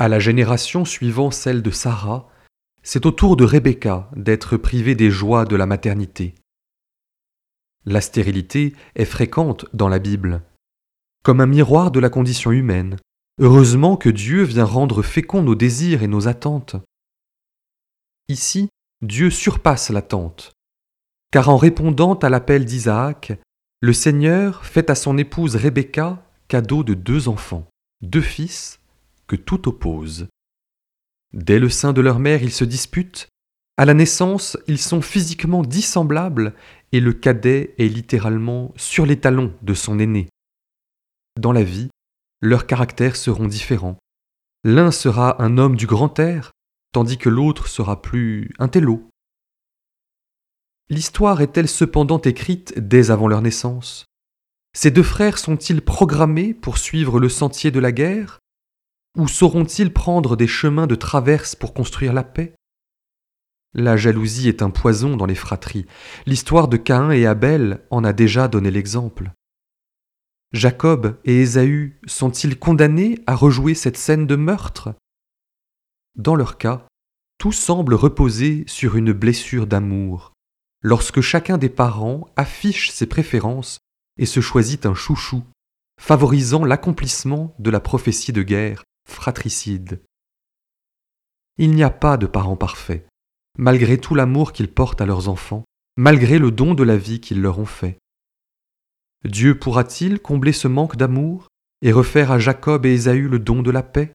À la génération suivant celle de Sarah, c'est au tour de Rebecca d'être privée des joies de la maternité. La stérilité est fréquente dans la Bible, comme un miroir de la condition humaine. Heureusement que Dieu vient rendre féconds nos désirs et nos attentes. Ici, Dieu surpasse l'attente, car en répondant à l'appel d'Isaac, le Seigneur fait à son épouse Rebecca cadeau de deux enfants, deux fils, que tout oppose. Dès le sein de leur mère, ils se disputent. À la naissance, ils sont physiquement dissemblables et le cadet est littéralement sur les talons de son aîné. Dans la vie, leurs caractères seront différents. L'un sera un homme du grand air, tandis que l'autre sera plus un télo. L'histoire est-elle cependant écrite dès avant leur naissance? Ces deux frères sont-ils programmés pour suivre le sentier de la guerre? Ou sauront-ils prendre des chemins de traverse pour construire la paix? La jalousie est un poison dans les fratries. L'histoire de Caïn et Abel en a déjà donné l'exemple. Jacob et Ésaü sont-ils condamnés à rejouer cette scène de meurtre? Dans leur cas, tout semble reposer sur une blessure d'amour, lorsque chacun des parents affiche ses préférences et se choisit un chouchou, favorisant l'accomplissement de la prophétie de guerre fratricide. Il n'y a pas de parents parfaits, malgré tout l'amour qu'ils portent à leurs enfants, malgré le don de la vie qu'ils leur ont fait. Dieu pourra-t-il combler ce manque d'amour et refaire à Jacob et Ésaü le don de la paix?